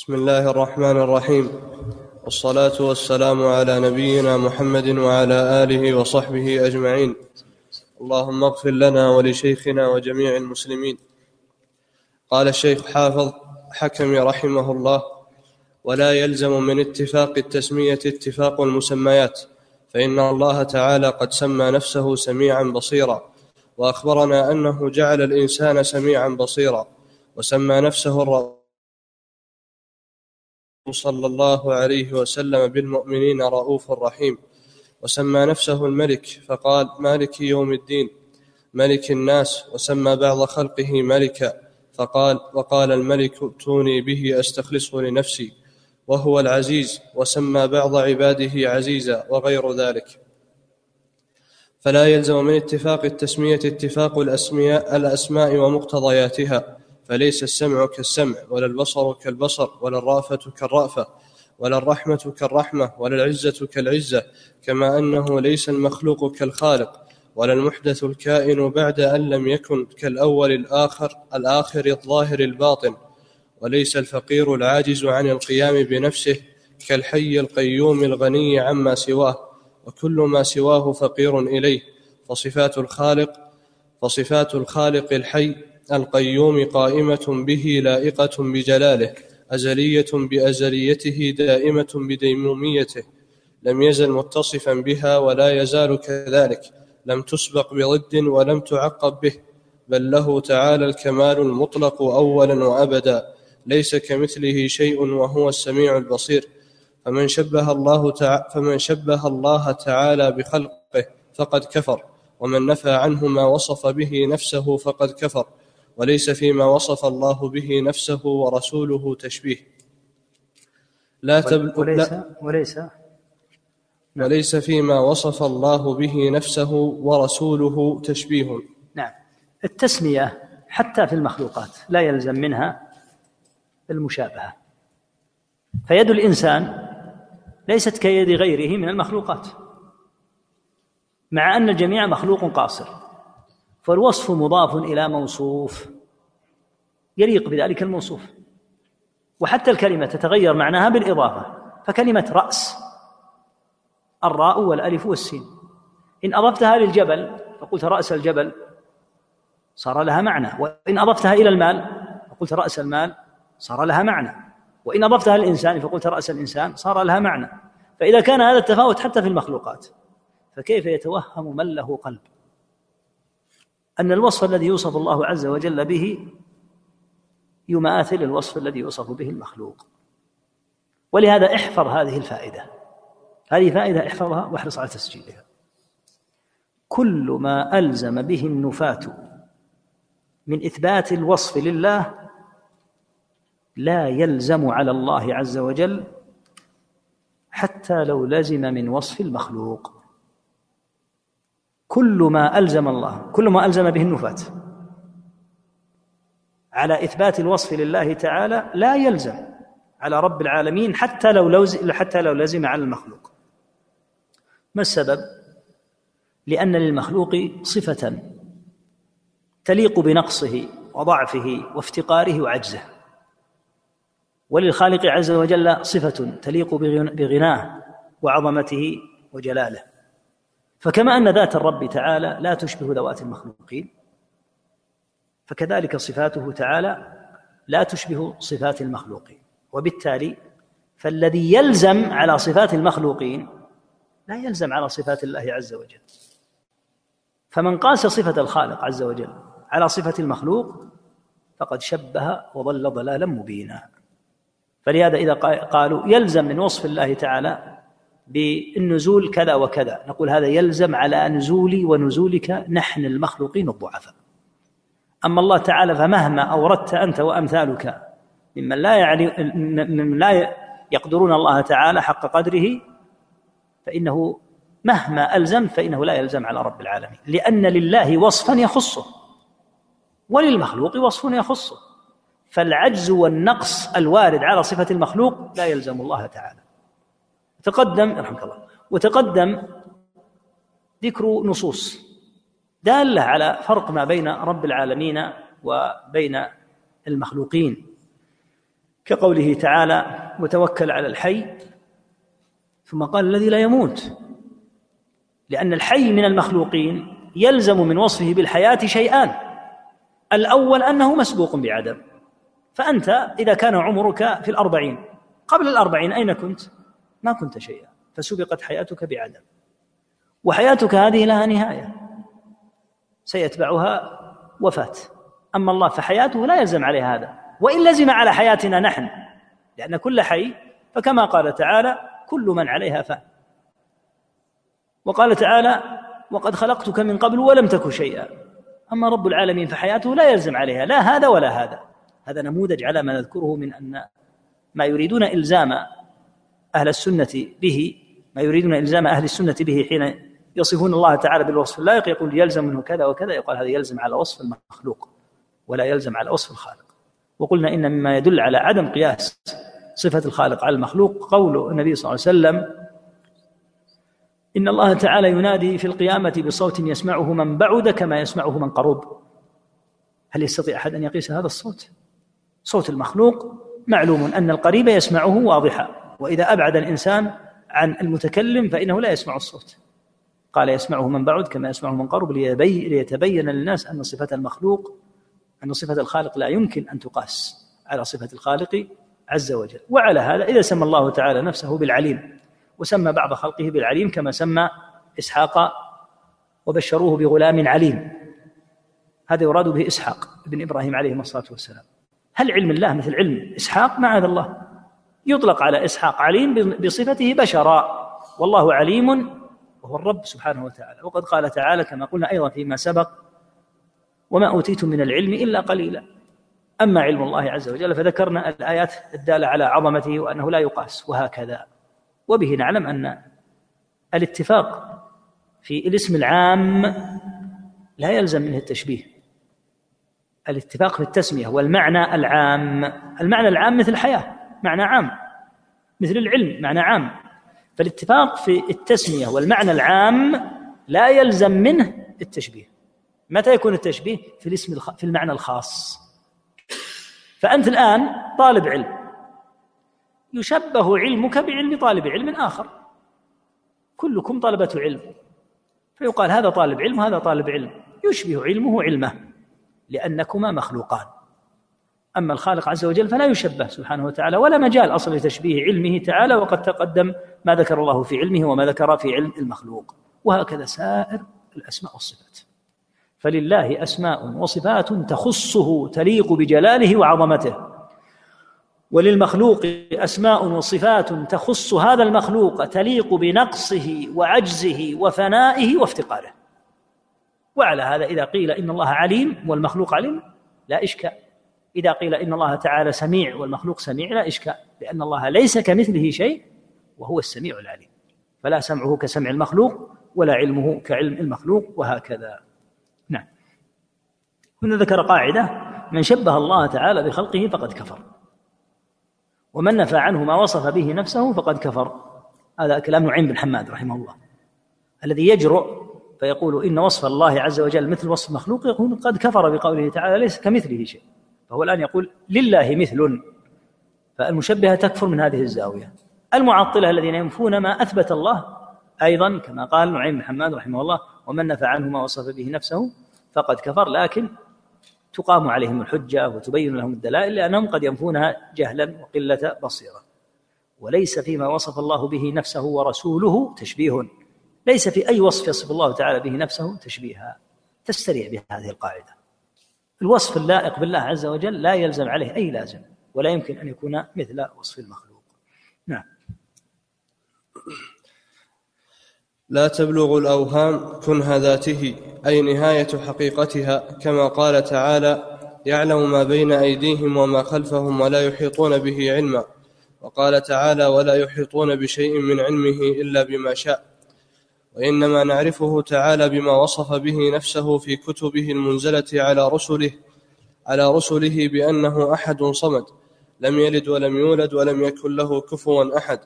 بسم الله الرحمن الرحيم. والصلاة والسلام على نبينا محمد وعلى آله وصحبه أجمعين. اللهم اغفر لنا ولشيخنا وجميع المسلمين. قال الشيخ حافظ حكم رحمه الله ولا يلزم من اتفاق التسمية اتفاق المسميات فإن الله تعالى قد سمى نفسه سميعا بصيرا وأخبرنا أنه جعل الإنسان سميعا بصيرا وسمى نفسه الرؤوف صلى الله عليه وسلم بالمؤمنين رؤوف رحيم. وسمى نفسه الملك فقال مالك يوم الدين ملك الناس. وسمى بعض خلقه ملكا فقال وقال الملك ائتوني به أستخلصه لنفسي. وهو العزيز. وسمى بعض عباده عزيزا وغير ذلك. فلا يلزم من اتفاق التسمية اتفاق الأسماء, الأسماء ومقتضياتها. فليس السمع كالسمع ولا البصر كالبصر ولا الرأفة كالرأفة ولا الرحمة كالرحمة ولا العزة كالعزة كما أنه ليس المخلوق كالخالق ولا المحدث الكائن بعد أن لم يكن كالأول الآخر الآخر الظاهر الباطن وليس الفقير العاجز عن القيام بنفسه كالحي القيوم الغني عما سواه وكل ما سواه فقير إليه فصفات الخالق فصفات الخالق الحي القيوم قائمة به لائقة بجلاله أزلية بأزليته دائمة بديموميته. لم يزل متصفا بها ولا يزال كذلك. لم تسبق بضد ولم تعقب به بل له تعالى الكمال المطلق أولا وأبدا. ليس كمثله شيء وهو السميع البصير. فمن شبه الله تعالى فمن شبه الله تعالى بخلقه فقد كفر ومن نفى عنه ما وصف به نفسه فقد كفر. وليس فيما وصف الله به نفسه ورسوله تشبيه. لا تبل... وليس وليس. نعم. وليس فيما وصف الله به نفسه ورسوله تشبيه. نعم. التسمية حتى في المخلوقات لا يلزم منها المشابهة. فيد الإنسان ليست كيد غيره من المخلوقات مع أن الجميع مخلوق قاصر فالوصف مضاف إلى موصوف. يليق بذلك الموصوف. وحتى الكلمة تتغير معناها بالإضافة فكلمة رأس الراء والألف والسين. إن أضفتها للجبل فقلت رأس الجبل صار لها معنى. وإن أضفتها إلى المال فقلت رأس المال صار لها معنى. وإن أضفتها للإنسان فقلت رأس الإنسان صار لها معنى. فإذا كان هذا التفاوت حتى في المخلوقات فكيف يتوهم من له قلب؟ أن الوصف الذي يوصف الله عز وجل به يماثل الوصف الذي يوصف به المخلوق. ولهذا احفظ هذه الفائدة. هذه فائدة احفظها واحرص على تسجيلها. كل ما ألزم به النفاة من إثبات الوصف لله لا يلزم على الله عز وجل حتى لو لزم من وصف المخلوق. كل ما ألزم الله كل ما ألزم به النفاة. على إثبات الوصف لله تعالى لا يلزم على رب العالمين حتى لو لوز حتى لو لزم على المخلوق. ما السبب؟ لأن للمخلوق صفة تليق بنقصه وضعفه وافتقاره وعجزه. وللخالق عز وجل صفة تليق بغناه وعظمته وجلاله. فكما أن ذات الرب تعالى لا تشبه ذوات المخلوقين فكذلك صفاته تعالى لا تشبه صفات المخلوقين. وبالتالي فالذي يلزم على صفات المخلوقين لا يلزم على صفات الله عز وجل. فمن قاس صفة الخالق عز وجل على صفة المخلوق فقد شبه وضل ضلالا مبينا. فلهذا إذا قالوا يلزم من وصف الله تعالى بالنزول كذا وكذا نقول هذا يلزم على نزولي ونزولك نحن المخلوقين الضعفاء. أما الله تعالى فمهما أوردت أنت وأمثالك ممن لا يعني ممن لا يقدرون الله تعالى حق قدره فإنه مهما ألزم فإنه لا يلزم على رب العالمين. لأن لله وصفا يخصه وللمخلوق وصف يخصه. فالعجز والنقص الوارد على صفة المخلوق لا يلزم الله تعالى. تقدم رحمك الله. وتقدم ذكر نصوص. دالة على فرق ما بين رب العالمين وبين المخلوقين. كقوله تعالى وتوكل على الحي ثم قال الذي لا يموت لأن الحي من المخلوقين يلزم من وصفه بالحياة شيئان الأول أنه مسبوق بعدم. فأنت إذا كان عمرك في الأربعين قبل الأربعين أين كنت؟ ما كنت شيئا. فسبقت حياتك بعدم. وحياتك هذه لها نهاية. سيتبعها وفاة. أما الله فحياته لا يلزم عليه هذا. وإن لزم على حياتنا نحن لأن كل حي فكما قال تعالى كل من عليها فان. وقال تعالى وقد خلقتك من قبل ولم تك شيئا. أما رب العالمين فحياته لا يلزم عليها. لا هذا ولا هذا. هذا نموذج على ما نذكره من أن ما يريدون إلزام أهل السنة به ما يريدون إلزام أهل السنة به حين يصفون الله تعالى بالوصف اللائق يقول يلزم منه كذا وكذا يقال هذا يلزم على وصف المخلوق ولا يلزم على وصف الخالق. وقلنا إن مما يدل على عدم قياس صفة الخالق على المخلوق قول النبي صلى الله عليه وسلم إن الله تعالى ينادي في القيامة بصوت يسمعه من بعد كما يسمعه من قرب. هل يستطيع أحد أن يقيس هذا الصوت؟ صوت المخلوق معلوم أن القريب يسمعه واضحا وإذا أبعد الإنسان عن المتكلم فإنه لا يسمع الصوت. قال يسمعه من بعد كما يسمعه من قرب ليتبين للناس أن صفة المخلوق أن صفة الخالق لا يمكن أن تقاس على صفة الخالق عز وجل. وعلى هذا إذا سمى الله تعالى نفسه بالعليم وسمى بعض خلقه بالعليم كما سمى إسحاق وبشروه بغلام عليم. هذا يراد به إسحاق ابن إبراهيم عليه الصلاة والسلام. هل علم الله مثل علم إسحاق؟ معاذ الله. يطلق على إسحاق عليم بصفته بشرا. والله عليم وهو الرب سبحانه وتعالى. وقد قال تعالى كما قلنا أيضا فيما سبق وما أوتيتم من العلم إلا قليلا. أما علم الله عز وجل فذكرنا الآيات الدالة على عظمته وأنه لا يقاس وهكذا. وبه نعلم أن الاتفاق في الاسم العام لا يلزم منه التشبيه. الاتفاق في التسمية والمعنى العام. المعنى العام مثل الحياة معنى عام. مثل العلم معنى عام. فالاتفاق في التسمية والمعنى العام لا يلزم منه التشبيه. متى يكون التشبيه؟ في الاسم الخ... في المعنى الخاص. فأنت الآن طالب علم. يشبه علمك بعلم طالب علم آخر. كلكم طلبة علم. فيقال هذا طالب علم وهذا طالب علم. يشبه علمه علمه لأنكما مخلوقان. أما الخالق عز وجل فلا يشبه سبحانه وتعالى ولا مجال أصل لتشبيه علمه تعالى وقد تقدم ما ذكر الله في علمه وما ذكر في علم المخلوق. وهكذا سائر الأسماء والصفات. فلله أسماء وصفات تخصه تليق بجلاله وعظمته. وللمخلوق أسماء وصفات تخص هذا المخلوق تليق بنقصه وعجزه وفنائه وافتقاره. وعلى هذا إذا قيل إن الله عليم والمخلوق عليم لا إشكال. إذا قيل إن الله تعالى سميع والمخلوق سميع لا إشكال لأن الله ليس كمثله شيء وهو السميع العليم. فلا سمعه كسمع المخلوق ولا علمه كعلم المخلوق وهكذا. نعم. هنا ذكر قاعدة من شبه الله تعالى بخلقه فقد كفر. ومن نفى عنه ما وصف به نفسه فقد كفر. هذا كلام نعيم بن حماد رحمه الله. الذي يجرؤ فيقول إن وصف الله عز وجل مثل وصف المخلوق يقول قد كفر بقوله تعالى ليس كمثله شيء. فهو الآن يقول لله مثل فالمشبهة تكفر من هذه الزاوية. المعطلة الذين ينفون ما أثبت الله أيضا كما قال نعيم بن حماد رحمه الله ومن نفى عنه ما وصف به نفسه فقد كفر لكن تقام عليهم الحجة وتبين لهم الدلائل لأنهم قد ينفونها جهلا وقلة بصيرة. وليس فيما وصف الله به نفسه ورسوله تشبيه. ليس في أي وصف يصف الله تعالى به نفسه تشبيها. تستريح بهذه القاعدة. الوصف اللائق بالله عز وجل لا يلزم عليه أي لازم ولا يمكن أن يكون مثل وصف المخلوق. نعم. لا تبلغ الأوهام كنه ذاته أي نهاية حقيقتها كما قال تعالى يعلم ما بين أيديهم وما خلفهم ولا يحيطون به علما وقال تعالى ولا يحيطون بشيء من علمه إلا بما شاء وإنما نعرفه تعالى بما وصف به نفسه في كتبه المنزلة على رسله على رسله بأنه أحد صمد لم يلد ولم يولد ولم يكن له كفوا أحد.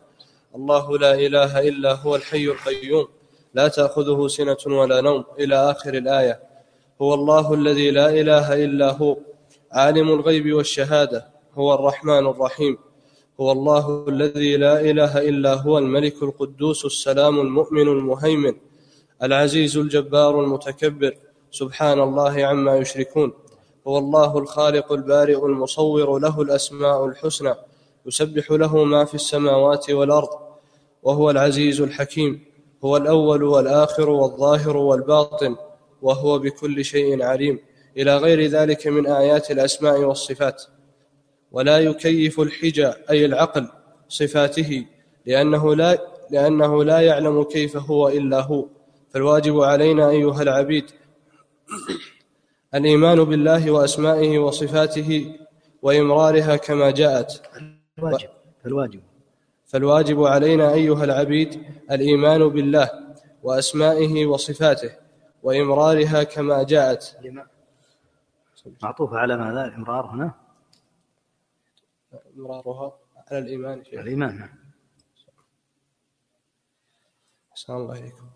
الله لا إله إلا هو الحي القيوم. لا تأخذه سنة ولا نوم. إلى آخر الآية. هو الله الذي لا إله إلا هو عالم الغيب والشهادة هو الرحمن الرحيم. هو الله الذي لا إله إلا هو الملك القدوس السلام المؤمن المهيمن العزيز الجبار المتكبر. سبحان الله عما يشركون. هو الله الخالق البارئ المصور له الأسماء الحسنى يسبح له ما في السماوات والأرض وهو العزيز الحكيم هو الأول والآخر والظاهر والباطن وهو بكل شيء عليم. إلى غير ذلك من آيات الأسماء والصفات. ولا يكيف الحجى أي العقل صفاته لأنه لا لأنه لا يعلم كيف هو إلا هو. فالواجب علينا أيها العبيد الإيمان بالله وأسمائه وصفاته وإمرارها كما جاءت. الواجب الواجب فالواجب علينا أيها العبيد الإيمان بالله وأسمائه وصفاته وإمرارها كما جاءت. معطوف على ماذا؟ الامرار هنا؟ امرارها على الإيمان. الإيمان نعم. الله إليكم.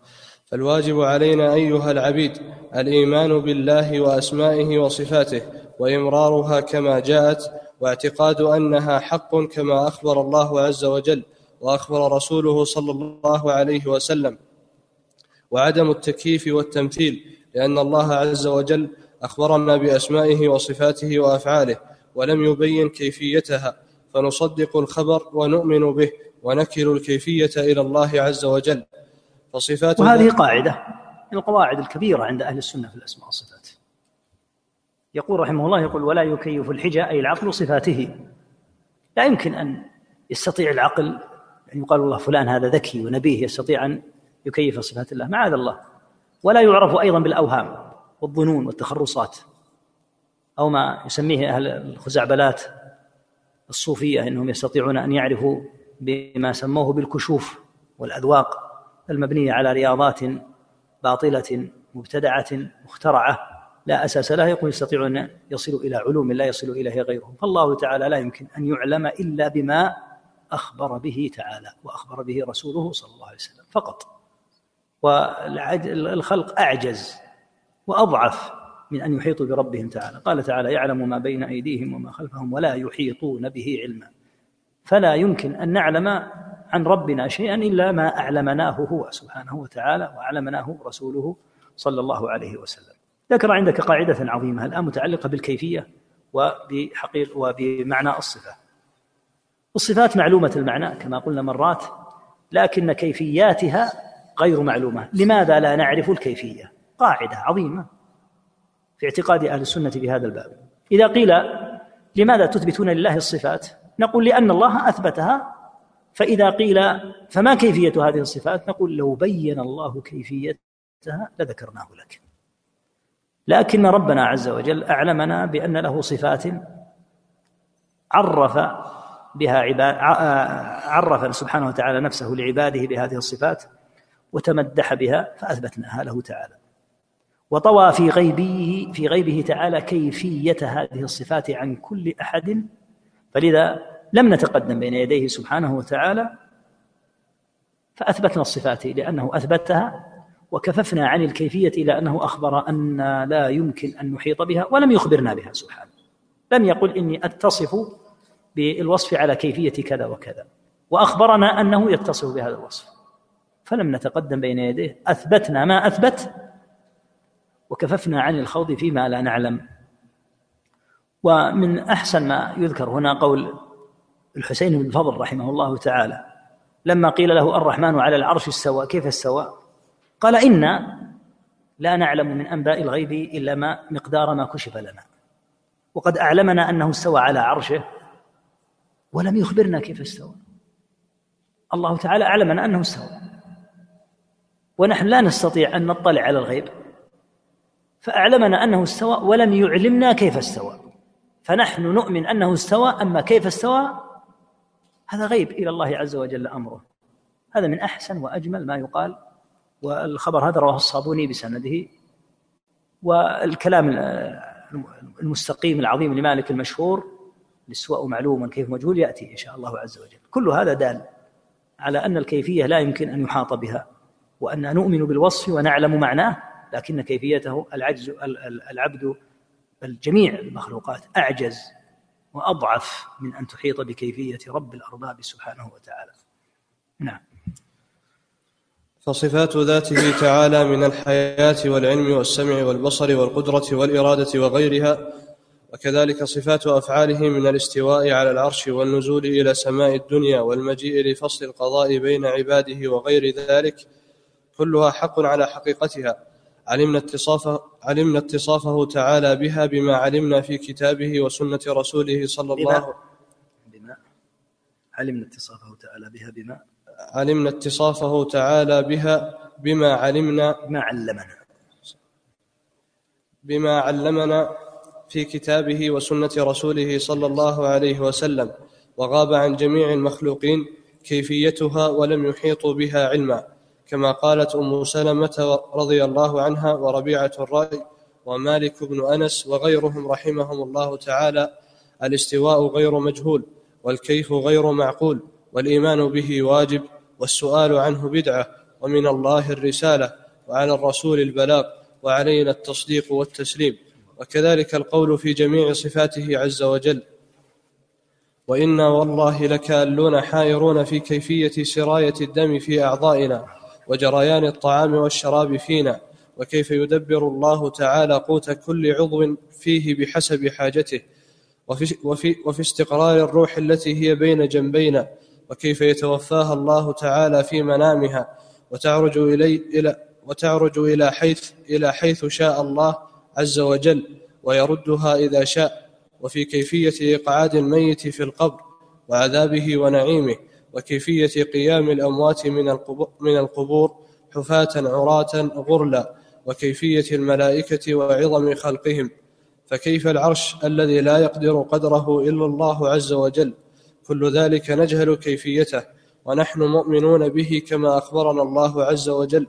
فالواجب علينا أيها العبيد الإيمان بالله وأسمائه وصفاته وإمرارها كما جاءت واعتقاد أنها حق كما أخبر الله عز وجل وأخبر رسوله صلى الله عليه وسلم. وعدم التكييف والتمثيل لأن الله عز وجل أخبرنا بأسمائه وصفاته وأفعاله ولم يبين كيفيتها فنصدق الخبر ونؤمن به ونكل الكيفية إلى الله عز وجل. فصفات وهذه قاعدة من القواعد الكبيرة عند أهل السنة في الأسماء والصفات. يقول رحمه الله يقول ولا يكيف الحجة أي العقل صفاته. لا يمكن أن يستطيع العقل أن يقال الله فلان هذا ذكي ونبيه يستطيع أن يكيف صفات الله. معاذ الله. ولا يعرف أيضا بالأوهام والظنون والتخرصات أو ما يسميه أهل الخزعبلات. الصوفية أنهم يستطيعون أن يعرفوا بما سموه بالكشوف والأذواق المبنية على رياضات باطلة مبتدعة مخترعة. لا أساس لها يقول يستطيع أن يصلوا إلى علوم لا يصل إليها غيرهم. فالله تعالى لا يمكن أن يعلم إلا بما أخبر به تعالى وأخبر به رسوله صلى الله عليه وسلم فقط. والخلق أعجز وأضعف من أن يحيطوا بربهم تعالى. قال تعالى يعلم ما بين أيديهم وما خلفهم ولا يحيطون به علما. فلا يمكن أن نعلم عن ربنا شيئا إلا ما أعلمناه هو سبحانه وتعالى وأعلمناه رسوله صلى الله عليه وسلم. ذكر عندك قاعدة عظيمة الآن متعلقة بالكيفية وبحقيقة وبمعنى الصفة. الصفات معلومة المعنى كما قلنا مرات لكن كيفياتها غير معلومة. لماذا لا نعرف الكيفية؟ قاعدة عظيمة. في اعتقاد أهل السنة في هذا الباب. إذا قيل لماذا تثبتون لله الصفات؟ نقول لأن الله أثبتها فإذا قيل فما كيفية هذه الصفات؟ نقول لو بين الله كيفيتها لذكرناه لك. لكن ربنا عز وجل أعلمنا بأن له صفات عرف بها عباد عرف سبحانه وتعالى نفسه لعباده بهذه الصفات وتمدح بها فأثبتناها له تعالى. وطوى في غيبه في غيبه تعالى كيفية هذه الصفات عن كل أحد. فلذا لم نتقدم بين يديه سبحانه وتعالى فأثبتنا الصفات لأنه أثبتها وكففنا عن الكيفية إلى أنه أخبر أن لا يمكن أن نحيط بها ولم يخبرنا بها سبحانه. لم يقل إني أتصف بالوصف على كيفية كذا وكذا وأخبرنا أنه يتصف بهذا الوصف. فلم نتقدم بين يديه أثبتنا ما أثبت وكففنا عن الخوض فيما لا نعلم. ومن أحسن ما يذكر هنا قول الحسين بن الفضل رحمه الله تعالى لما قيل له الرحمن على العرش استوى كيف استوى؟ قال إنا لا نعلم من أنباء الغيب إلا ما مقدار ما كشف لنا. وقد أعلمنا أنه استوى على عرشه ولم يخبرنا كيف استوى. الله تعالى أعلمنا أنه استوى. ونحن لا نستطيع أن نطلع على الغيب. فأعلمنا أنه استوى ولم يعلمنا كيف استوى. فنحن نؤمن أنه استوى أما كيف استوى؟ هذا غيب إلى الله عز وجل أمره. هذا من أحسن وأجمل ما يقال والخبر هذا رواه الصابوني بسنده. والكلام المستقيم العظيم لمالك المشهور الاستواء معلوم كيف مجهول يأتي إن شاء الله عز وجل. كل هذا دال على أن الكيفية لا يمكن أن يحاط بها وأن نؤمن بالوصف ونعلم معناه. لكن كيفيته؟ العجز العبد بل جميع المخلوقات أعجز وأضعف من أن تحيط بكيفية رب الأرباب سبحانه وتعالى. نعم. فصفات ذاته تعالى من الحياة والعلم والسمع والبصر والقدرة والإرادة وغيرها وكذلك صفات أفعاله من الاستواء على العرش والنزول إلى سماء الدنيا والمجيء لفصل القضاء بين عباده وغير ذلك كلها حق على حقيقتها. علمنا اتصافه, علمنا اتصافه تعالى بها بما علمنا في كتابه وسنة رسوله صلى الله عليه بما علمنا اتصافه تعالى بها بما علمنا اتصافه تعالى بها بما علمنا ما علمنا. بما علمنا في كتابه وسنة رسوله صلى الله عليه وسلم وغاب عن جميع المخلوقين كيفيتها ولم يحيطوا بها علما. كما قالت أم سلمة رضي الله عنها وربيعة الرأي ومالك بن أنس وغيرهم رحمهم الله تعالى الاستواء غير مجهول والكيف غير معقول والإيمان به واجب والسؤال عنه بدعة ومن الله الرسالة وعلى الرسول البلاغ وعلينا التصديق والتسليم. وكذلك القول في جميع صفاته عز وجل وإنا والله لكالون حائرون في كيفية سراية الدم في أعضائنا. وجريان الطعام والشراب فينا وكيف يدبر الله تعالى قوت كل عضو فيه بحسب حاجته وفي, وفي, وفي استقرار الروح التي هي بين جنبينا وكيف يتوفاها الله تعالى في منامها وتعرج إلي إلى وتعرج إلى حيث إلى حيث شاء الله عز وجل ويردها إذا شاء وفي كيفية إقعاد الميت في القبر وعذابه ونعيمه. وكيفية قيام الأموات من القبور حفاة عراة غرلا وكيفية الملائكة وعظم خلقهم. فكيف العرش الذي لا يقدر قدره إلا الله عز وجل؟ كل ذلك نجهل كيفيته ونحن مؤمنون به كما أخبرنا الله عز وجل.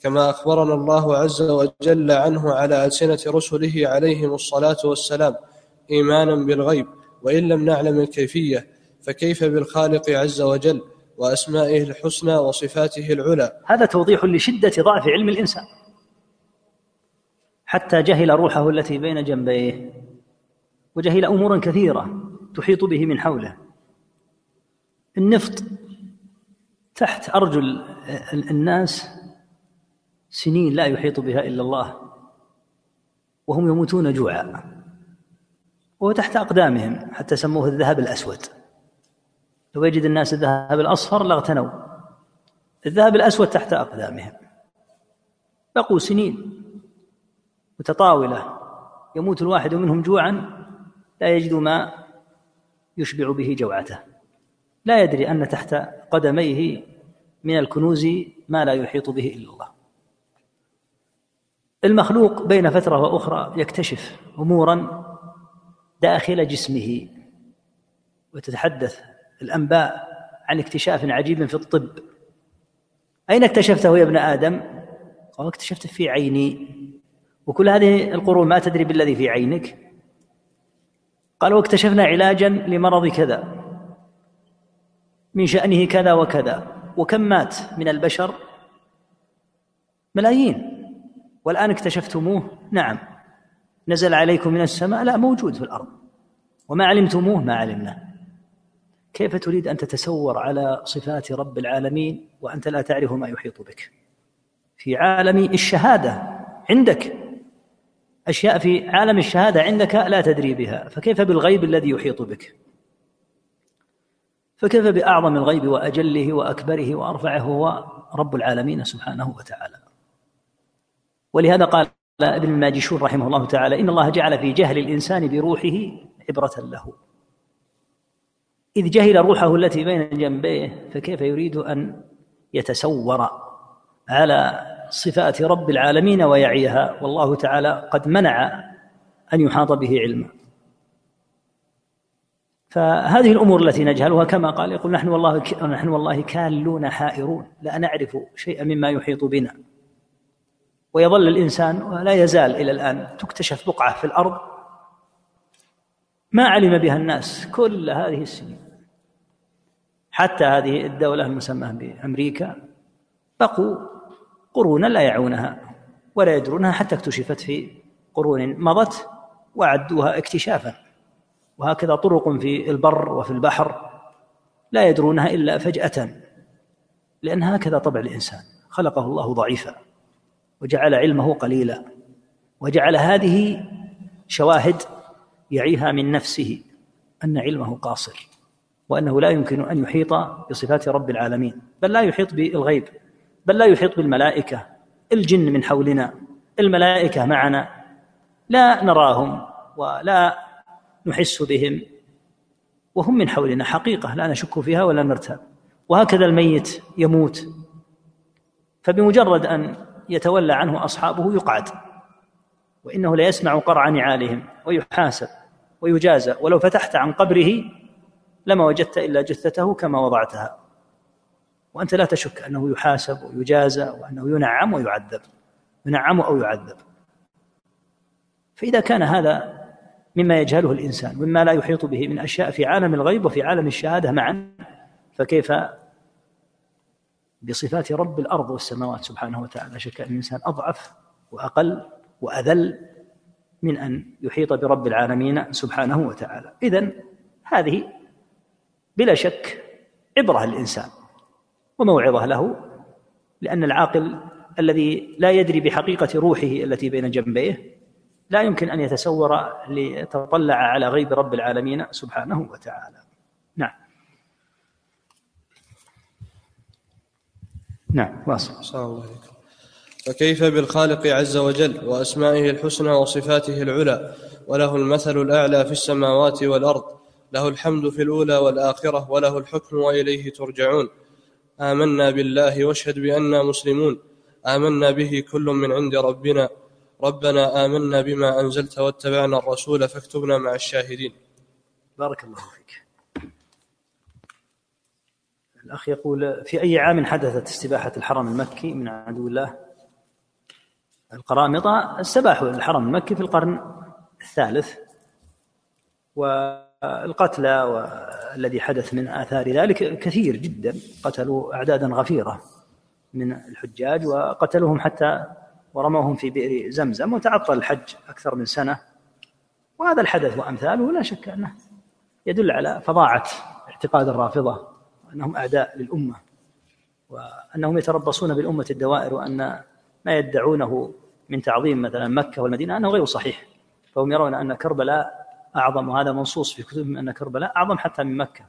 كما أخبرنا الله عز وجل عنه على ألسنة رسله عليهم الصلاة والسلام إيمانا بالغيب وإن لم نعلم الكيفية فكيف بالخالق عز وجل وأسمائه الحسنى وصفاته العلى؟ هذا توضيح لشدة ضعف علم الإنسان. حتى جهل روحه التي بين جنبيه وجهل أمورا كثيرة تحيط به من حوله. النفط تحت أرجل الناس سنين لا يحيط بها إلا الله وهم يموتون جوعا وهو تحت أقدامهم حتى سموه الذهب الأسود. لو يجد الناس الذهب الأصفر لاغتنوا الذهب الأسود تحت أقدامهم. بقوا سنين متطاولة. يموت الواحد منهم جوعا. لا يجد ما يشبع به جوعته. لا يدري أن تحت قدميه من الكنوز ما لا يحيط به إلا الله. المخلوق بين فترة وأخرى يكتشف أمورا داخل جسمه وتتحدث الأنباء عن اكتشاف عجيب في الطب. أين اكتشفته يا ابن آدم؟ قال اكتشفته في عيني. وكل هذه القرون ما تدري بالذي في عينك. قال واكتشفنا علاجا لمرض كذا. من شأنه كذا وكذا. وكم مات من البشر؟ ملايين. والآن اكتشفتموه؟ نعم. نزل عليكم من السماء؟ لا موجود في الأرض. وما علمتموه؟ ما علمناه كيف تريد أن تتسور على صفات رب العالمين وأنت لا تعرف ما يحيط بك؟ في عالم الشهادة عندك. أشياء في عالم الشهادة عندك لا تدري بها. فكيف بالغيب الذي يحيط بك؟ فكيف بأعظم الغيب وأجله وأكبره وأرفعه هو رب العالمين سبحانه وتعالى؟ ولهذا قال ابن الماجشون رحمه الله تعالى إن الله جعل في جهل الإنسان بروحه عبرة له. إذ جهل روحه التي بين جنبيه فكيف يريد أن يتسور على صفات رب العالمين ويعيها؟ والله تعالى قد منع أن يحاط به علما. فهذه الأمور التي نجهلها كما قال يقول نحن والله نحن والله كالون حائرون لا نعرف شيئا مما يحيط بنا. ويظل الإنسان ولا يزال إلى الآن تكتشف بقعة في الأرض. ما علم بها الناس كل هذه السنين. حتى هذه الدولة المسمى بأمريكا بقوا قرونا لا يعونها ولا يدرونها حتى اكتشفت في قرون مضت وعدوها اكتشافا. وهكذا طرق في البر وفي البحر لا يدرونها إلا فجأة لأن هكذا طبع الإنسان. خلقه الله ضعيفا وجعل علمه قليلا وجعل هذه شواهد يعيها من نفسه أن علمه قاصر. وأنه لا يمكن أن يحيط بصفات رب العالمين بل لا يحيط بالغيب بل لا يحيط بالملائكة الجن من حولنا الملائكة معنا لا نراهم ولا نحس بهم وهم من حولنا حقيقة لا نشك فيها ولا نرتاب. وهكذا الميت يموت فبمجرد أن يتولى عنه أصحابه يقعد وإنه ليسمع قرع نعالهم ويحاسب ويجازى ولو فتحت عن قبره لما وجدت إلا جثته كما وضعتها. وأنت لا تشك أنه يحاسب ويجازى وأنه ينعم ويعذب. ينعم أو يعذب. فإذا كان هذا مما يجهله الإنسان مما لا يحيط به من أشياء في عالم الغيب وفي عالم الشهادة معا فكيف بصفات رب الأرض والسماوات سبحانه وتعالى؟ شك أن الإنسان أضعف وأقل وأذل من أن يحيط برب العالمين سبحانه وتعالى. إذن هذه بلا شك عبرة للإنسان وموعظة له لأن العاقل الذي لا يدري بحقيقة روحه التي بين جنبيه لا يمكن أن يتصور ليتطلع على غيب رب العالمين سبحانه وتعالى. نعم. نعم واصل. الله عليكم فكيف بالخالق عز وجل وأسمائه الحسنى وصفاته العلى وله المثل الأعلى في السماوات والأرض له الحمد في الأولى والآخرة وله الحكم وإليه ترجعون. آمنا بالله واشهد بأننا مسلمون. آمنا به كل من عند ربنا. ربنا آمنا بما أنزلت واتبعنا الرسول فاكتبنا مع الشاهدين. بارك الله فيك. الأخ يقول في أي عام حدثت استباحة الحرم المكي من عدو الله؟ القرامطة استباحوا الحرم المكي في القرن الثالث. والقتلى والذي حدث من آثار ذلك كثير جدا قتلوا أعدادا غفيرة من الحجاج وقتلوهم حتى ورموهم في بئر زمزم وتعطل الحج أكثر من سنة. وهذا الحدث وأمثاله لا شك أنه يدل على فظاعة اعتقاد الرافضة وأنهم أعداء للأمة وأنهم يتربصون بالأمة الدوائر وأن ما يدعونه من تعظيم مثلا مكة والمدينة أنه غير صحيح. فهم يرون أن كربلاء أعظم وهذا منصوص في كتبهم أن كربلاء أعظم حتى من مكة.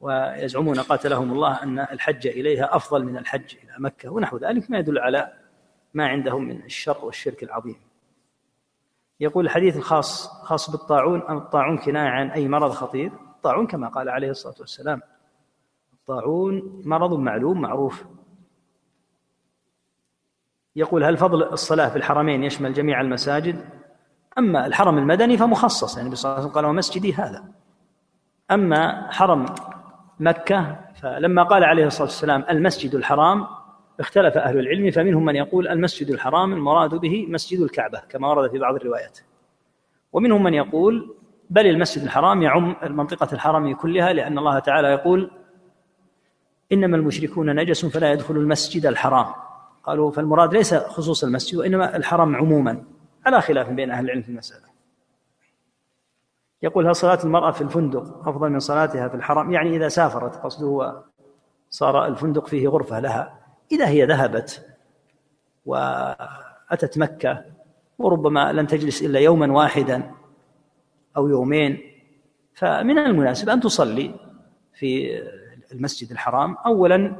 ويزعمون قاتلهم الله أن الحج إليها أفضل من الحج إلى مكة ونحو ذلك ما يدل على ما عندهم من الشر والشرك العظيم. يقول الحديث الخاص خاص بالطاعون أم الطاعون كناية عن أي مرض خطير. الطاعون كما قال عليه الصلاة والسلام الطاعون مرض معلوم معروف. يقول هل فضل الصلاة في الحرمين يشمل جميع المساجد؟ أما الحرم المدني فمخصص يعني صلى الله عليه وسلم قال ومسجدي هذا. أما حرم مكة فلما قال عليه الصلاة والسلام المسجد الحرام اختلف أهل العلم فمنهم من يقول المسجد الحرام المراد به مسجد الكعبة كما ورد في بعض الروايات. ومنهم من يقول بل المسجد الحرام يعم منطقة الحرم كلها لأن الله تعالى يقول إنما المشركون نجس فلا يدخلوا المسجد الحرام. قالوا فالمراد ليس خصوص المسجد وإنما الحرم عموما. على خلاف بين أهل العلم في المسألة. يقول هل صلاة المرأة في الفندق أفضل من صلاتها في الحرم؟ يعني إذا سافرت قصده صار الفندق فيه غرفة لها إذا هي ذهبت وأتت مكة وربما لن تجلس إلا يوما واحدا أو يومين فمن المناسب أن تصلي في المسجد الحرام. أولا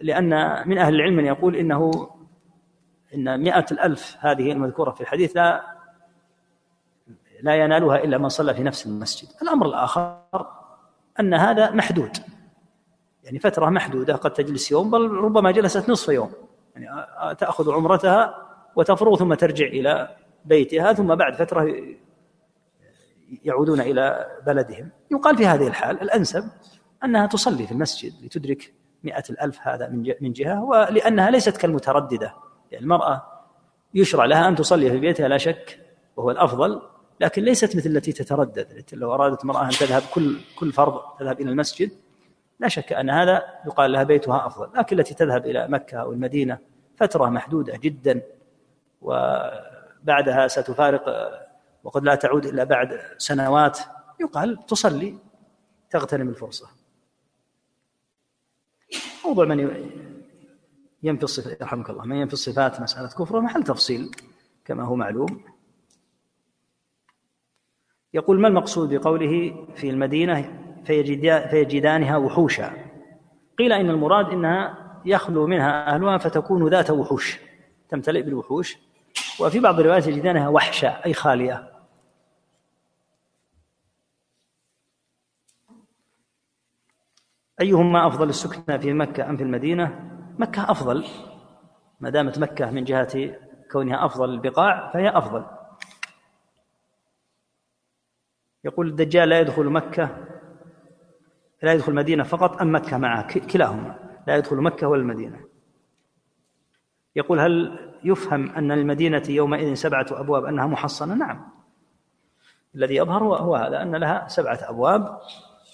لأن من أهل العلم من يقول إنه إن مئة الألف هذه المذكورة في الحديث لا لا ينالها إلا من صلى في نفس المسجد. الأمر الآخر أن هذا محدود. يعني فترة محدودة قد تجلس يوم بل ربما جلست نصف يوم. يعني تأخذ عمرتها وتفرغ ثم ترجع إلى بيتها ثم بعد فترة يعودون إلى بلدهم. يقال في هذه الحال الأنسب أنها تصلي في المسجد لتدرك مئة الألف هذا من جهة ولأنها ليست كالمترددة. يعني المرأة يشرع لها أن تصلي في بيتها لا شك وهو الأفضل لكن ليست مثل التي تتردد لو أرادت امرأة أن تذهب كل كل فرض تذهب إلى المسجد لا شك أن هذا يقال لها بيتها أفضل لكن التي تذهب إلى مكة أو المدينة فترة محدودة جدا وبعدها ستفارق وقد لا تعود إلا بعد سنوات يقال تصلي تغتنم الفرصة. موضوع من ينفي الصفات يرحمك الله من ينفي الصفات مسألة كفر محل تفصيل كما هو معلوم. يقول ما المقصود بقوله في المدينة فيجدانها وحوشا؟ قيل إن المراد إنها يخلو منها أهلها فتكون ذات وحوش تمتلئ بالوحوش. وفي بعض الروايات يجدانها وحشة أي خالية. أيهما أفضل السكنى في مكة أم في المدينة؟ مكة أفضل. ما دامت مكة من جهة كونها أفضل البقاع فهي أفضل. يقول الدجال لا يدخل مكة لا يدخل المدينة فقط أم مكة معه كلاهما لا يدخل مكة ولا المدينة. يقول هل يفهم أن المدينة يومئذ سبعة أبواب أنها محصنة؟ نعم. الذي يظهر هو هذا أن لها سبعة أبواب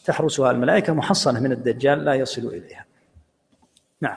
تحرسها الملائكة محصنة من الدجال لا يصل إليها. نعم.